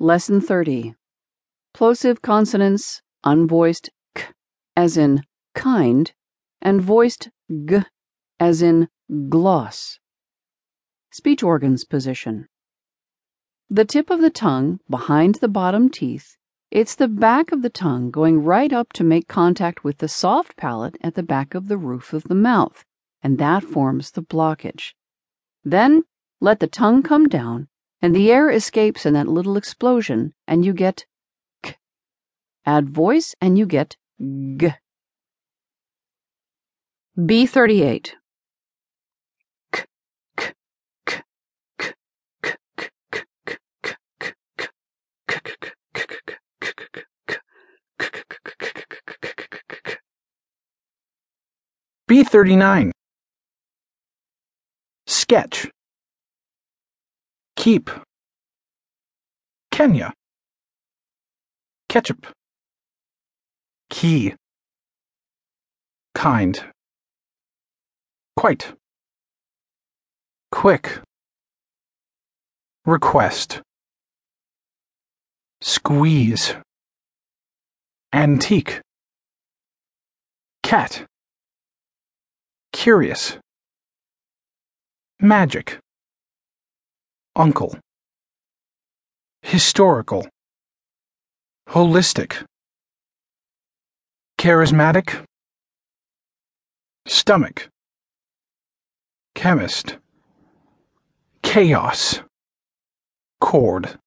Lesson 30. Plosive consonants, unvoiced k, as in kind, and voiced g, as in gloss. Speech organs position. The tip of the tongue behind the bottom teeth, it's the back of the tongue going right up to make contact with the soft palate at the back of the roof of the mouth, and that forms the blockage. Then let the tongue come down and the air escapes in that little explosion, and you get k. Add voice, and you get g. B38. B39 Sketch Keep. Kenya. Ketchup. Key. Kind. Quite. Quick. Request. Squeeze. Antique. Cat. Curious. Magic. Uncle. Historical. Holistic. Charismatic. Stomach. Chemist. Chaos. Chord.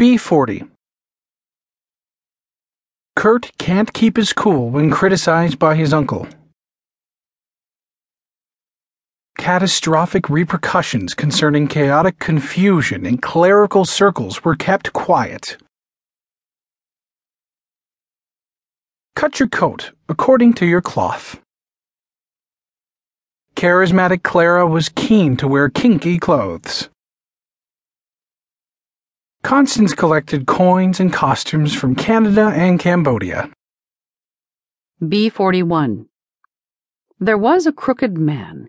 B40. Kurt can't keep his cool when criticized by his uncle catastrophic repercussions concerning chaotic confusion in clerical circles were kept quiet. Cut your coat according to your cloth. Charismatic Clara was keen to wear kinky clothes. Constance collected coins and costumes from Canada and Cambodia. B41. There was a crooked man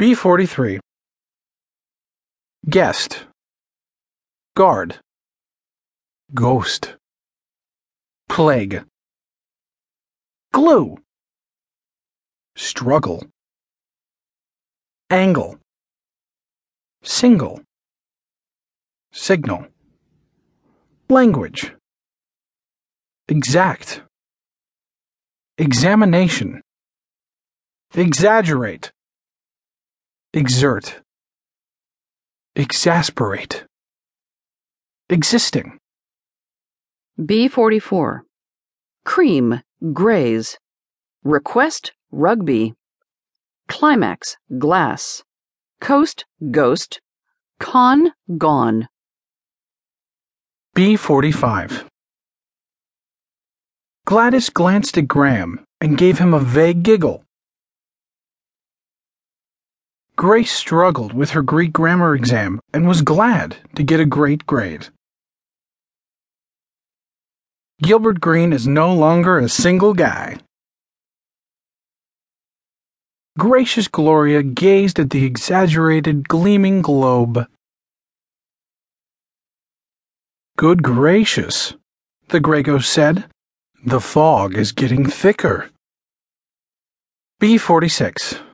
B43. Guest. Guard. Ghost. Plague. Glue. Struggle. Angle. Single. Signal. Language. Exact. Examination. Exaggerate exert, exasperate, existing. B44. Cream, graze. Request, rugby. Climax, glass. Coast, ghost. Con, gone. B45. Gladys glanced at Graham and gave him a vague giggle. Grace struggled with her Greek grammar exam and was glad to get a great grade. Gilbert Green is no longer a single guy. Gracious Gloria gazed at the exaggerated, gleaming globe. Good gracious, the Grego said. The fog is getting thicker. B46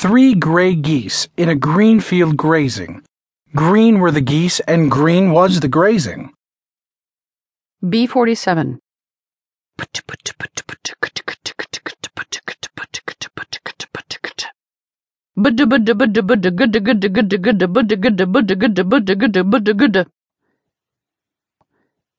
Three gray geese in a green field grazing. Green were the geese, and green was the grazing. B47.